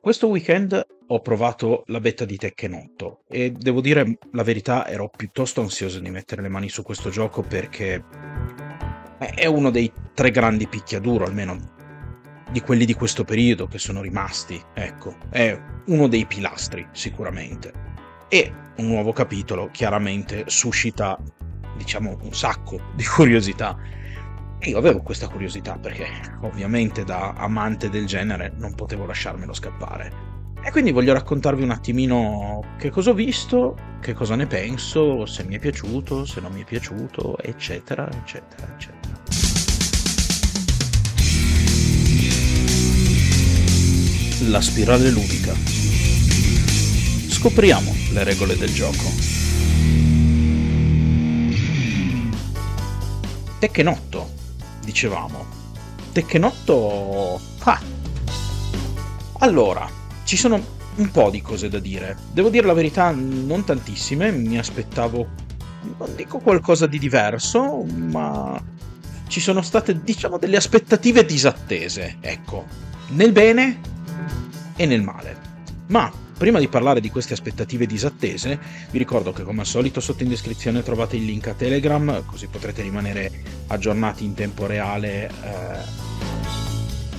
Questo weekend ho provato la beta di Tekken 8 e devo dire la verità ero piuttosto ansioso di mettere le mani su questo gioco perché è uno dei tre grandi picchiaduro, almeno di quelli di questo periodo che sono rimasti, ecco, è uno dei pilastri sicuramente. E un nuovo capitolo chiaramente suscita, diciamo, un sacco di curiosità. E io avevo questa curiosità perché ovviamente da amante del genere non potevo lasciarmelo scappare. E quindi voglio raccontarvi un attimino che cosa ho visto, che cosa ne penso, se mi è piaciuto, se non mi è piaciuto, eccetera, eccetera, eccetera. La spirale ludica. Scopriamo le regole del gioco. Tekken 8, dicevamo. 8... Ah. Allora, ci sono un po' di cose da dire. Devo dire la verità, non tantissime, mi aspettavo, non dico qualcosa di diverso, ma ci sono state, diciamo, delle aspettative disattese, ecco, nel bene e nel male. Ma prima di parlare di queste aspettative disattese, vi ricordo che come al solito sotto in descrizione trovate il link a Telegram, così potrete rimanere aggiornati in tempo reale eh,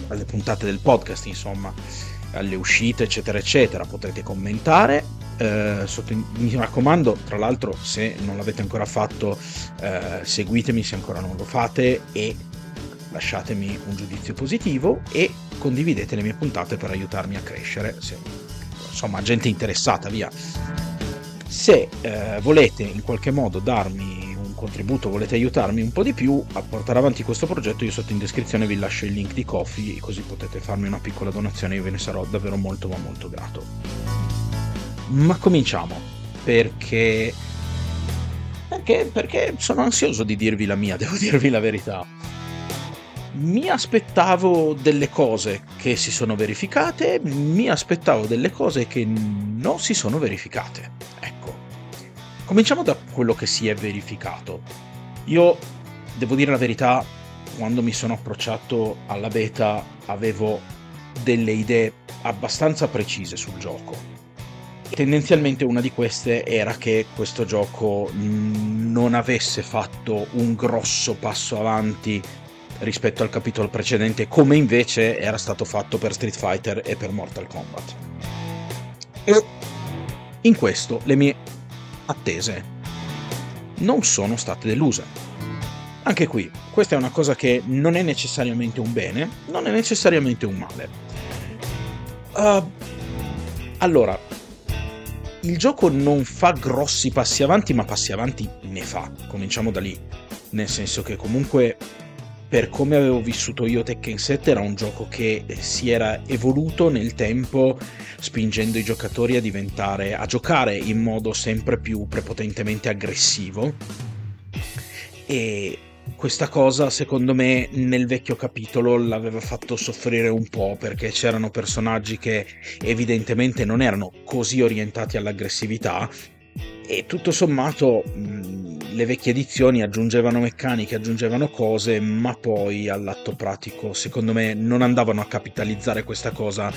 alle puntate del podcast, insomma alle uscite, eccetera, eccetera. Potrete commentare. Eh, sotto, mi raccomando, tra l'altro, se non l'avete ancora fatto, eh, seguitemi se ancora non lo fate e lasciatemi un giudizio positivo e condividete le mie puntate per aiutarmi a crescere. Se, insomma, gente interessata, via. Se eh, volete in qualche modo darmi contributo volete aiutarmi un po' di più a portare avanti questo progetto, io sotto in descrizione vi lascio il link di Coffee, così potete farmi una piccola donazione, io ve ne sarò davvero molto ma molto grato. Ma cominciamo, perché... Perché, perché sono ansioso di dirvi la mia, devo dirvi la verità. Mi aspettavo delle cose che si sono verificate, mi aspettavo delle cose che non si sono verificate. Ecco, Cominciamo da quello che si è verificato. Io devo dire la verità, quando mi sono approcciato alla beta avevo delle idee abbastanza precise sul gioco. Tendenzialmente una di queste era che questo gioco non avesse fatto un grosso passo avanti rispetto al capitolo precedente, come invece era stato fatto per Street Fighter e per Mortal Kombat. E in questo le mie attese non sono state deluse. Anche qui, questa è una cosa che non è necessariamente un bene, non è necessariamente un male. Uh, allora, il gioco non fa grossi passi avanti, ma passi avanti ne fa. Cominciamo da lì. Nel senso che comunque per come avevo vissuto io Tekken 7 era un gioco che si era evoluto nel tempo spingendo i giocatori a diventare a giocare in modo sempre più prepotentemente aggressivo. E questa cosa secondo me nel vecchio capitolo l'aveva fatto soffrire un po' perché c'erano personaggi che evidentemente non erano così orientati all'aggressività. E tutto sommato mh, le vecchie edizioni aggiungevano meccaniche, aggiungevano cose, ma poi all'atto pratico secondo me non andavano a capitalizzare questa cosa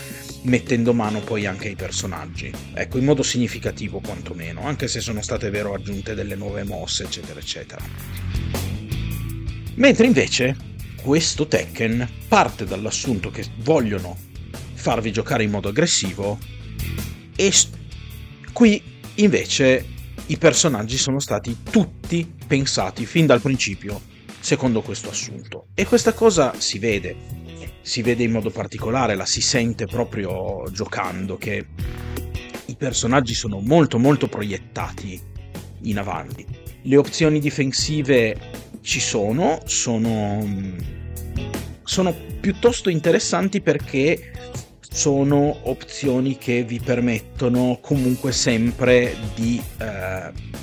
mettendo mano poi anche ai personaggi. Ecco, in modo significativo quantomeno, anche se sono state vero aggiunte delle nuove mosse, eccetera, eccetera. Mentre invece questo Tekken parte dall'assunto che vogliono farvi giocare in modo aggressivo e qui Invece i personaggi sono stati tutti pensati fin dal principio secondo questo assunto. E questa cosa si vede, si vede in modo particolare, la si sente proprio giocando, che i personaggi sono molto molto proiettati in avanti. Le opzioni difensive ci sono, sono, sono piuttosto interessanti perché sono opzioni che vi permettono comunque sempre di... Eh,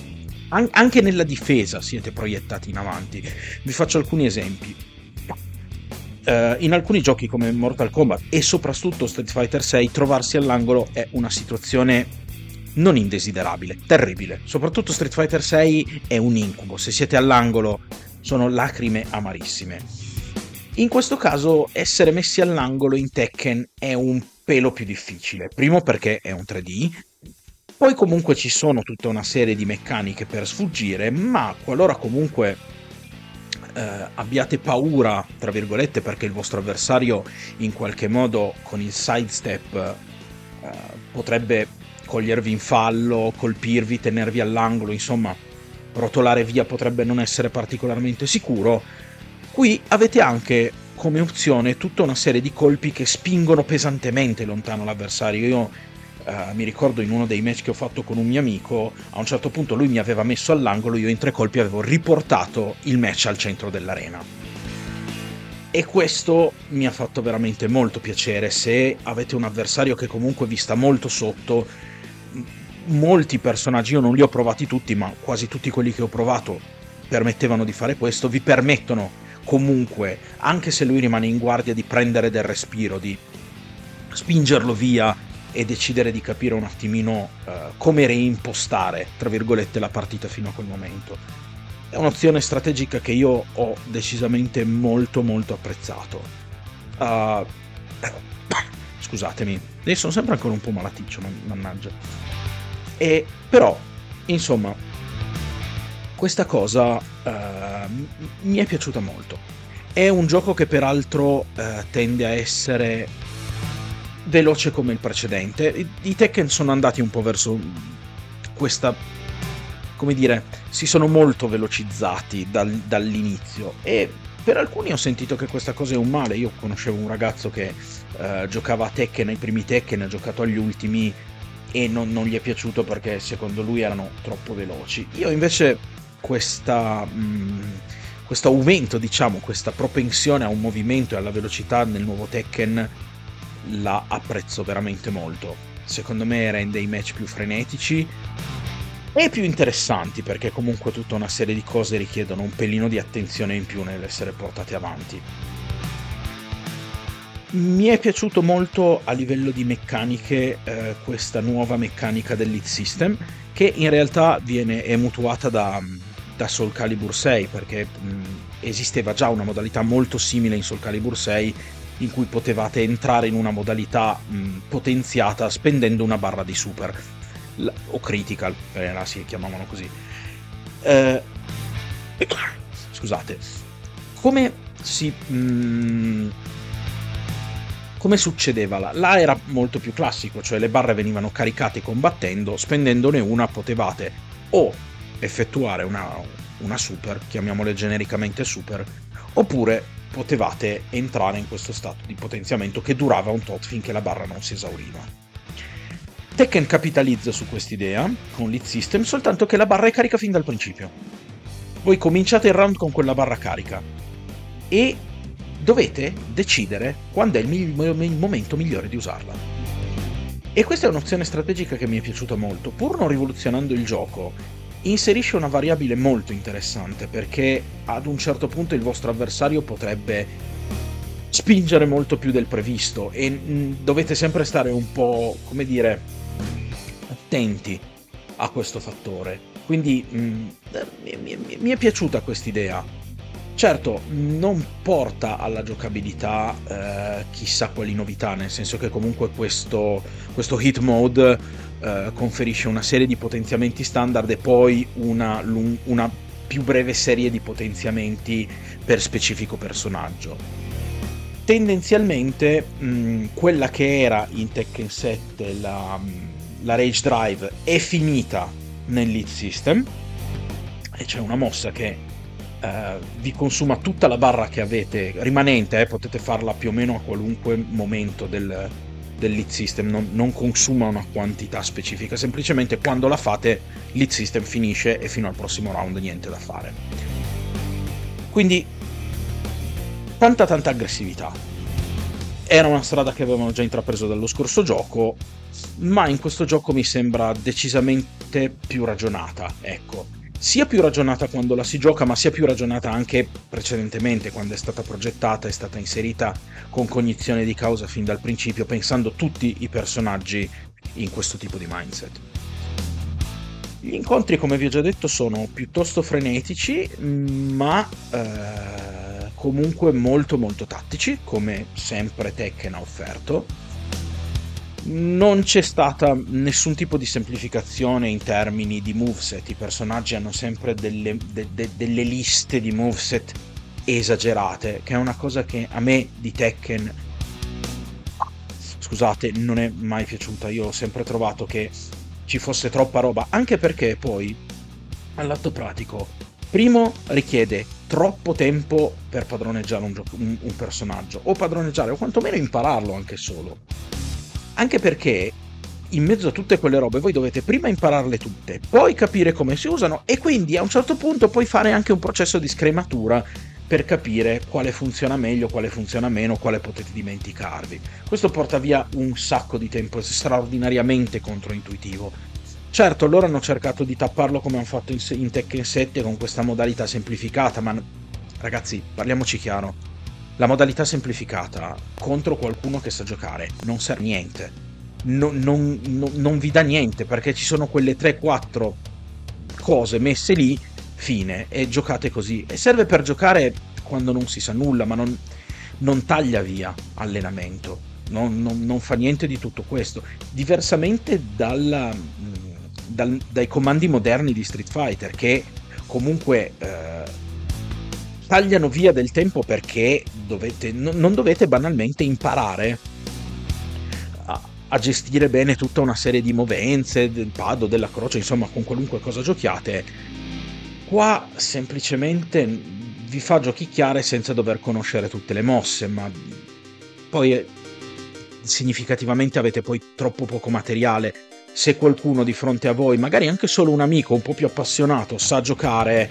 anche nella difesa siete proiettati in avanti. Vi faccio alcuni esempi. Uh, in alcuni giochi come Mortal Kombat e soprattutto Street Fighter 6 trovarsi all'angolo è una situazione non indesiderabile, terribile. Soprattutto Street Fighter 6 è un incubo, se siete all'angolo sono lacrime amarissime. In questo caso essere messi all'angolo in Tekken è un pelo più difficile. Primo perché è un 3D, poi comunque ci sono tutta una serie di meccaniche per sfuggire, ma qualora comunque eh, abbiate paura, tra virgolette, perché il vostro avversario in qualche modo con il sidestep eh, potrebbe cogliervi in fallo, colpirvi, tenervi all'angolo, insomma, rotolare via potrebbe non essere particolarmente sicuro, qui avete anche come opzione tutta una serie di colpi che spingono pesantemente lontano l'avversario. Io Uh, mi ricordo in uno dei match che ho fatto con un mio amico, a un certo punto lui mi aveva messo all'angolo, io in tre colpi avevo riportato il match al centro dell'arena. E questo mi ha fatto veramente molto piacere. Se avete un avversario che comunque vi sta molto sotto, molti personaggi, io non li ho provati tutti, ma quasi tutti quelli che ho provato permettevano di fare questo, vi permettono comunque, anche se lui rimane in guardia, di prendere del respiro, di spingerlo via e decidere di capire un attimino uh, come reimpostare, tra virgolette, la partita fino a quel momento. È un'opzione strategica che io ho decisamente molto molto apprezzato. Uh, scusatemi, sono sempre ancora un po' malaticcio, mannaggia. E però, insomma, questa cosa uh, mi è piaciuta molto. È un gioco che peraltro tende a essere veloce come il precedente. I, Tekken sono andati un po' verso questa come dire, si sono molto velocizzati dal, dall'inizio e per alcuni ho sentito che questa cosa è un male. Io conoscevo un ragazzo che uh, giocava a Tekken ai primi Tekken, ha giocato agli ultimi e non, non, gli è piaciuto perché secondo lui erano troppo veloci. Io invece questa, mh, mm, questo aumento, diciamo, questa propensione a un movimento e alla velocità nel nuovo Tekken la apprezzo veramente molto. Secondo me rende i match più frenetici e più interessanti perché comunque tutta una serie di cose richiedono un pelino di attenzione in più nell'essere portate avanti. Mi è piaciuto molto a livello di meccaniche eh, questa nuova meccanica dell'Hit System che in realtà viene, mutuata da, da Soul Calibur 6 perché mh, esisteva già una modalità molto simile in Soul Calibur 6 in cui potevate entrare in una modalità mh, potenziata spendendo una barra di super la, o critical, eh, la si chiamavano così. Eh, scusate, come si mh, come succedeva là? Là era molto più classico, cioè le barre venivano caricate combattendo, spendendone una potevate o effettuare una, una super, chiamiamole genericamente super, oppure potevate entrare in questo stato di potenziamento che durava un tot finché la barra non si esauriva. Tekken capitalizza su quest'idea con l'Hit System, soltanto che la barra è carica fin dal principio. Voi cominciate il round con quella barra carica e dovete decidere quando è il, mi- il momento migliore di usarla. E questa è un'opzione strategica che mi è piaciuta molto, pur non rivoluzionando il gioco, inserisce una variabile molto interessante perché ad un certo punto il vostro avversario potrebbe spingere molto più del previsto e mm, dovete sempre stare un po', come dire, attenti a questo fattore. Quindi mh, mm, mi, mi, mi, è piaciuta quest'idea. Certo, non porta alla giocabilità eh, chissà quali novità, nel senso che comunque questo, questo hit mode eh, conferisce una serie di potenziamenti standard e poi una, una più breve serie di potenziamenti per specifico personaggio. Tendenzialmente mh, quella che era in Tekken 7 la, la Rage Drive è finita nel System e c'è una mossa che uh, vi consuma tutta la barra che avete rimanente, eh, potete farla più o meno a qualunque momento del, del lead system, non, non, consuma una quantità specifica, semplicemente quando la fate lead system finisce e fino al prossimo round niente da fare. Quindi tanta tanta aggressività. Era una strada che avevamo già intrapreso dallo scorso gioco, ma in questo gioco mi sembra decisamente più ragionata, ecco sia più ragionata quando la si gioca, ma sia più ragionata anche precedentemente, quando è stata progettata, è stata inserita con cognizione di causa fin dal principio, pensando tutti i personaggi in questo tipo di mindset. Gli incontri, come vi ho già detto, sono piuttosto frenetici, ma eh, comunque molto molto tattici, come sempre Tekken ha offerto. Non c'è stata nessun tipo di semplificazione in termini di moveset. I personaggi hanno sempre delle, de, de, delle liste di moveset esagerate, che è una cosa che a me di Tekken scusate, non è mai piaciuta. Io ho sempre trovato che ci fosse troppa roba, anche perché poi all'atto pratico, primo richiede troppo tempo per padroneggiare un, gioco, un, un personaggio, o padroneggiare, o quantomeno impararlo anche solo. Anche perché in mezzo a tutte quelle robe voi dovete prima impararle tutte, poi capire come si usano e quindi a un certo punto poi fare anche un processo di scrematura per capire quale funziona meglio, quale funziona meno, quale potete dimenticarvi. Questo porta via un sacco di tempo, è straordinariamente controintuitivo. Certo, loro hanno cercato di tapparlo come hanno fatto in, in Tekken 7 con questa modalità semplificata, ma ragazzi, parliamoci chiaro. La modalità semplificata contro qualcuno che sa giocare non serve niente. Non, non, non, non vi dà niente perché ci sono quelle 3-4 cose messe lì fine, e giocate così. E serve per giocare quando non si sa nulla, ma non, non taglia via allenamento, non, non, non, fa niente di tutto questo. Diversamente dalla, dal, dai comandi moderni di Street Fighter, che comunque eh, tagliano via del tempo perché dovete, no, non dovete banalmente imparare a, a, gestire bene tutta una serie di movenze, del pad o della croce, insomma, con qualunque cosa giochiate Qua semplicemente vi fa giochicchiare senza dover conoscere tutte le mosse, ma poi eh, significativamente avete poi troppo poco materiale. Se qualcuno di fronte a voi, magari anche solo un amico un po' più appassionato, sa giocare,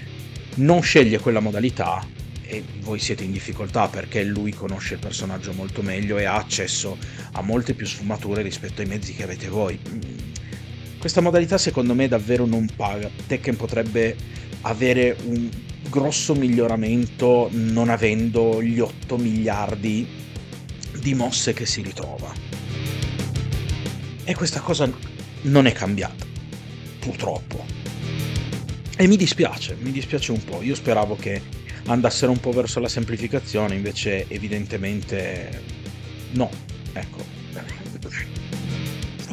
non sceglie quella modalità e voi siete in difficoltà perché lui conosce il personaggio molto meglio e ha accesso a molte più sfumature rispetto ai mezzi che avete voi. Questa modalità secondo me davvero non paga. Tekken potrebbe avere un grosso miglioramento non avendo gli 8 miliardi di mosse che si ritrova. E questa cosa non è cambiata, purtroppo. E mi dispiace, mi dispiace un po'. Io speravo che andassero un po' verso la semplificazione, invece evidentemente no. Ecco.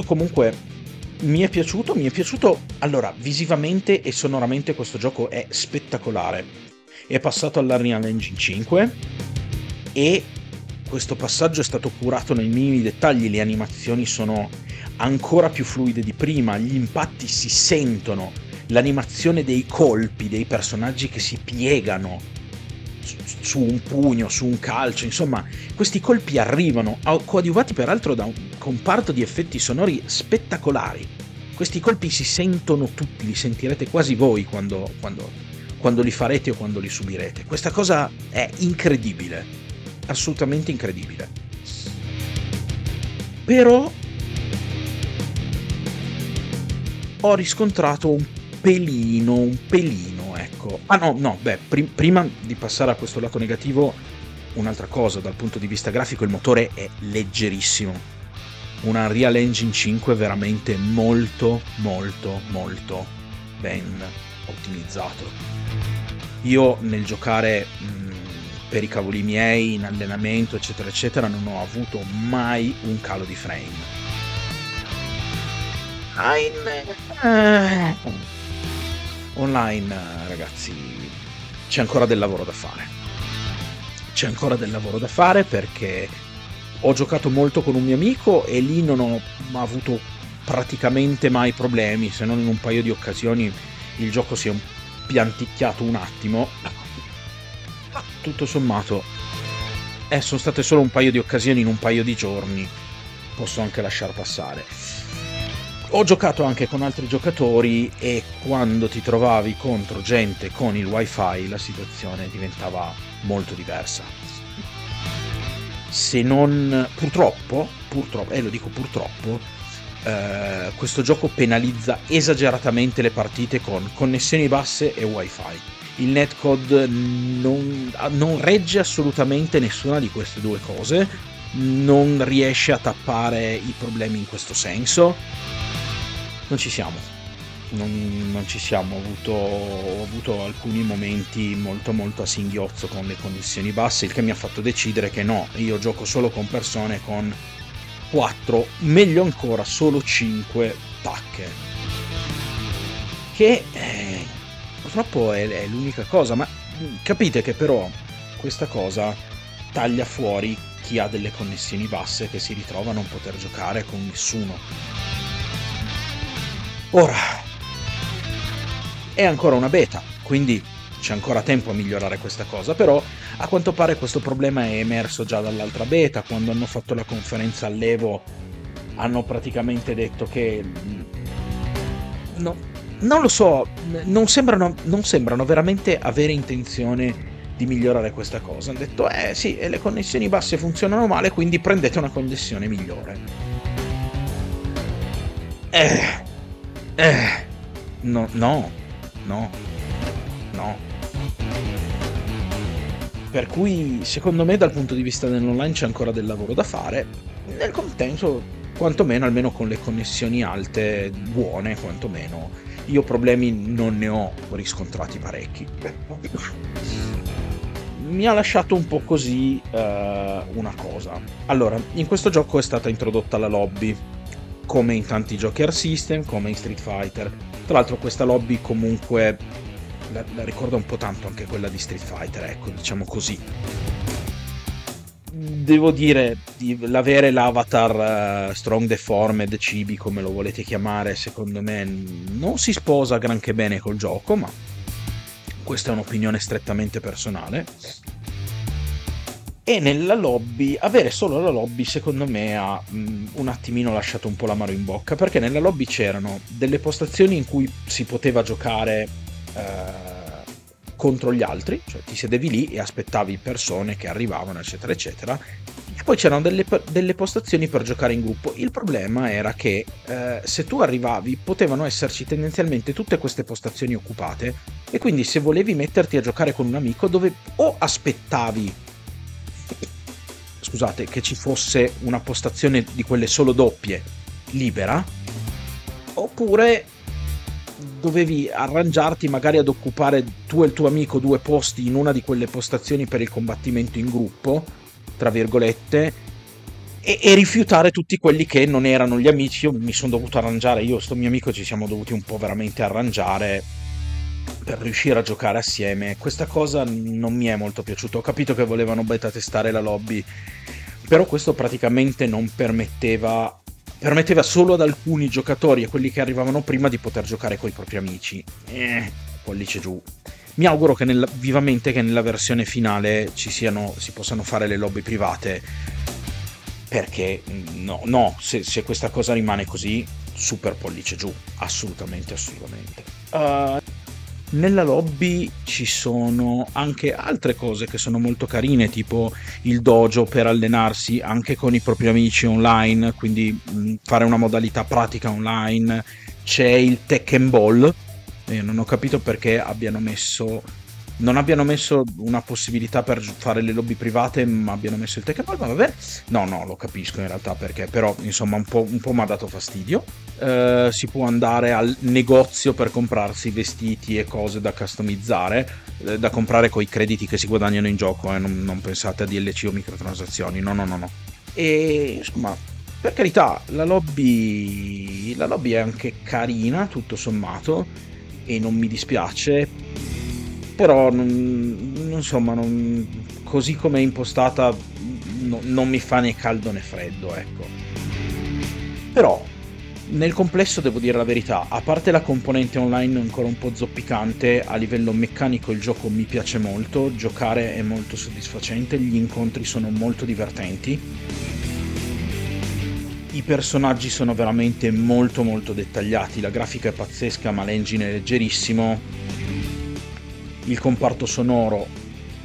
Comunque mi è piaciuto, mi è piaciuto. Allora, visivamente e sonoramente questo gioco è spettacolare. È passato all'Unreal Engine 5 e questo passaggio è stato curato nei minimi dettagli, le animazioni sono ancora più fluide di prima, gli impatti si sentono, l'animazione dei colpi, dei personaggi che si piegano su un pugno, su un calcio, insomma, questi colpi arrivano, coadiuvati peraltro da un comparto di effetti sonori spettacolari. Questi colpi si sentono tutti, li sentirete quasi voi quando, quando, quando li farete o quando li subirete. Questa cosa è incredibile, assolutamente incredibile. Però ho riscontrato un pelino, un pelino, ecco. Ah no, no, beh, prim- prima di passare a questo lato negativo, un'altra cosa, dal punto di vista grafico il motore è leggerissimo. Una Unreal Engine 5 è veramente molto, molto, molto ben ottimizzato. Io nel giocare mh, per i cavoli miei, in allenamento, eccetera, eccetera, non ho avuto mai un calo di frame. Ein... Online, ragazzi, c'è ancora del lavoro da fare. C'è ancora del lavoro da fare perché ho giocato molto con un mio amico e lì non ho avuto praticamente mai problemi, se non in un paio di occasioni il gioco si è pianticchiato un attimo. Tutto sommato, eh, sono state solo un paio di occasioni in un paio di giorni. Posso anche lasciar passare ho giocato anche con altri giocatori e quando ti trovavi contro gente con il wifi la situazione diventava molto diversa. Se non purtroppo, purtroppo, e eh, lo dico purtroppo, eh, questo gioco penalizza esageratamente le partite con connessioni basse e wifi. Il netcode non, non regge assolutamente nessuna di queste due cose, non riesce a tappare i problemi in questo senso non ci siamo. Non, non ci siamo, ho avuto, ho avuto, alcuni momenti molto molto a singhiozzo con le connessioni basse, il che mi ha fatto decidere che no, io gioco solo con persone con 4, meglio ancora solo 5 pacche. Che eh, purtroppo è, è l'unica cosa, ma capite che però questa cosa taglia fuori chi ha delle connessioni basse che si ritrova a non poter giocare con nessuno. Ora, è ancora una beta, quindi c'è ancora tempo a migliorare questa cosa, però a quanto pare questo problema è emerso già dall'altra beta, quando hanno fatto la conferenza all'Evo hanno praticamente detto che... No, non lo so, non sembrano, non sembrano veramente avere intenzione di migliorare questa cosa. Hanno detto, eh sì, le connessioni basse funzionano male, quindi prendete una connessione migliore. Eh, eh, no, no, no, no. Per cui, secondo me, dal punto di vista dell'online c'è ancora del lavoro da fare. Nel contempo, quantomeno, almeno con le connessioni alte, buone, quantomeno, io problemi non ne ho riscontrati parecchi mi ha lasciato un po' così uh, una cosa. Allora, in questo gioco è stata introdotta la lobby, come in tanti giochi Air System, come in Street Fighter. Tra l'altro questa lobby comunque la, la ricorda un po' tanto anche quella di Street Fighter, ecco, diciamo così. Devo dire, l'avere l'avatar uh, Strong Deformed, Cibi, come lo volete chiamare, secondo me non si sposa granché bene col gioco, ma questa è un'opinione strettamente personale. E nella lobby, avere solo la lobby secondo me ha mh, un attimino lasciato un po' l'amaro in bocca, perché nella lobby c'erano delle postazioni in cui si poteva giocare eh, contro gli altri, cioè ti sedevi lì e aspettavi persone che arrivavano, eccetera, eccetera, poi c'erano delle, delle, postazioni per giocare in gruppo. Il problema era che eh, se tu arrivavi potevano esserci tendenzialmente tutte queste postazioni occupate e quindi se volevi metterti a giocare con un amico dove o aspettavi scusate che ci fosse una postazione di quelle solo doppie libera oppure dovevi arrangiarti magari ad occupare tu e il tuo amico due posti in una di quelle postazioni per il combattimento in gruppo tra virgolette, e, e, rifiutare tutti quelli che non erano gli amici. Io mi sono dovuto arrangiare, io e sto mio amico ci siamo dovuti un po' veramente arrangiare per riuscire a giocare assieme. Questa cosa non mi è molto piaciuta. Ho capito che volevano beta testare la lobby, però questo praticamente non permetteva permetteva solo ad alcuni giocatori e quelli che arrivavano prima di poter giocare con i propri amici. Eh, pollice giù mi auguro che nella, vivamente che nella versione finale ci siano, si possano fare le lobby private perché no, no se, se, questa cosa rimane così super pollice giù assolutamente assolutamente uh, nella lobby ci sono anche altre cose che sono molto carine tipo il dojo per allenarsi anche con i propri amici online quindi mh, fare una modalità pratica online c'è il Tekken Ball io non ho capito perché abbiano messo. Non abbiano messo una possibilità per fare le lobby private, ma abbiano messo il Tekeball, ma vabbè. No, no, lo capisco in realtà perché, però, insomma, un po', po mi ha dato fastidio. Uh, si può andare al negozio per comprarsi vestiti e cose da customizzare, eh, da comprare con i crediti che si guadagnano in gioco, eh, non, non pensate a DLC o microtransazioni, no, no, no, no. E insomma, per carità, la lobby, la lobby è anche carina, tutto sommato e non mi dispiace, però non, insomma, non, così come è impostata no, non mi fa né caldo né freddo, ecco. Però nel complesso devo dire la verità, a parte la componente online ancora un po' zoppicante, a livello meccanico il gioco mi piace molto, giocare è molto soddisfacente, gli incontri sono molto divertenti i personaggi sono veramente molto molto dettagliati, la grafica è pazzesca ma l'engine è leggerissimo, il comparto sonoro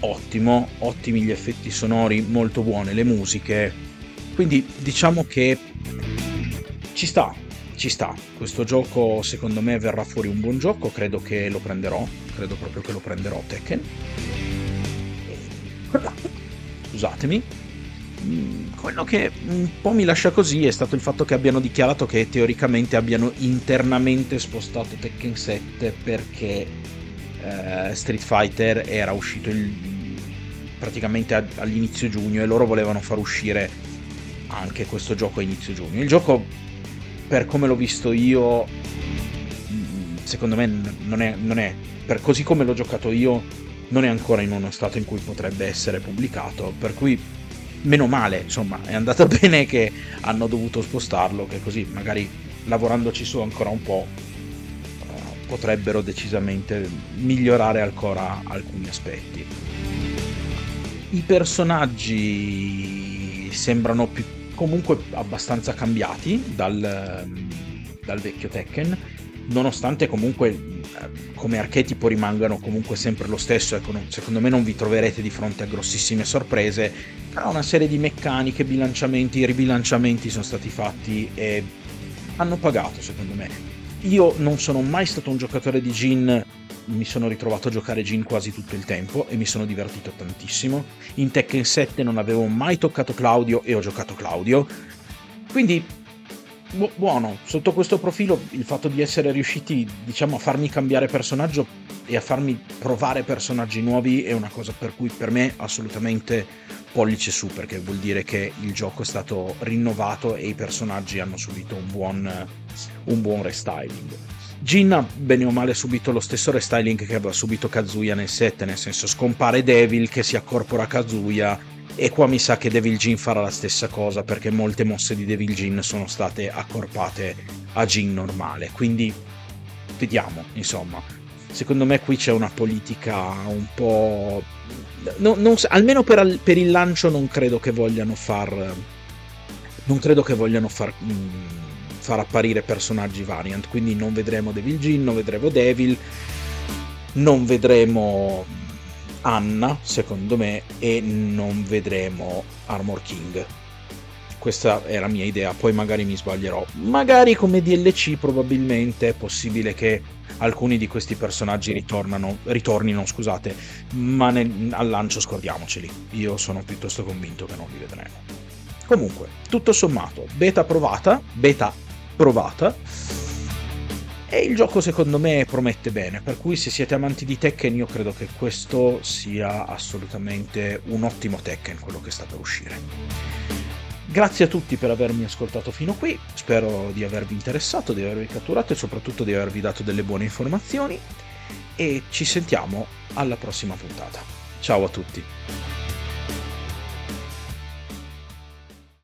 ottimo, ottimi gli effetti sonori, molto buone le musiche, quindi diciamo che ci sta, ci sta, questo gioco secondo me verrà fuori un buon gioco, credo che lo prenderò, credo proprio che lo prenderò Tekken. Scusatemi, Mm, quello che un po' mi lascia così è stato il fatto che abbiano dichiarato che teoricamente abbiano internamente spostato Tekken 7 perché eh, Street Fighter era uscito il, praticamente all'inizio giugno e loro volevano far uscire anche questo gioco a inizio giugno. Il gioco, per come l'ho visto io, mm, secondo me non è, non è per così come l'ho giocato io, non è ancora in uno stato in cui potrebbe essere pubblicato, per cui meno male, insomma, è andata bene che hanno dovuto spostarlo, che così magari lavorandoci su ancora un po' potrebbero decisamente migliorare ancora alcuni aspetti. I personaggi sembrano più, comunque abbastanza cambiati dal, dal vecchio Tekken, nonostante comunque eh, come archetipo rimangano comunque sempre lo stesso, ecco, secondo me non vi troverete di fronte a grossissime sorprese, però una serie di meccaniche, bilanciamenti, ribilanciamenti sono stati fatti e hanno pagato secondo me. Io non sono mai stato un giocatore di Jin, mi sono ritrovato a giocare Jin quasi tutto il tempo e mi sono divertito tantissimo. In Tekken 7 non avevo mai toccato Claudio e ho giocato Claudio. Quindi buono, sotto questo profilo il fatto di essere riusciti, diciamo, a farmi cambiare personaggio e a farmi provare personaggi nuovi è una cosa per cui per me assolutamente pollice su perché vuol dire che il gioco è stato rinnovato e i personaggi hanno subito un buon, un buon restyling. Jin ha bene o male subito lo stesso restyling che aveva subito Kazuya nel 7, nel senso scompare Devil che si accorpora a Kazuya e qua mi sa che Devil Jin farà la stessa cosa perché molte mosse di Devil Jin sono state accorpate a Jin normale, quindi vediamo, insomma. Secondo me qui c'è una politica un po' no, non, almeno per, per, il lancio non credo che vogliano far non credo che vogliano far, mh, mm, far apparire personaggi variant quindi non vedremo Devil Jin non vedremo Devil non vedremo Anna secondo me e non vedremo Armor King questa è la mia idea poi magari mi sbaglierò magari come DLC probabilmente è possibile che alcuni di questi personaggi ritornino, scusate, ma nel, al lancio scordiamoceli. Io sono piuttosto convinto che non li vedremo. Comunque, tutto sommato, beta provata, beta provata. E il gioco secondo me promette bene, per cui se siete amanti di Tekken io credo che questo sia assolutamente un ottimo Tekken quello che sta per uscire. Grazie a tutti per avermi ascoltato fino qui, spero di avervi interessato, di avervi catturato e soprattutto di avervi dato delle buone informazioni e ci sentiamo alla prossima puntata. Ciao a tutti!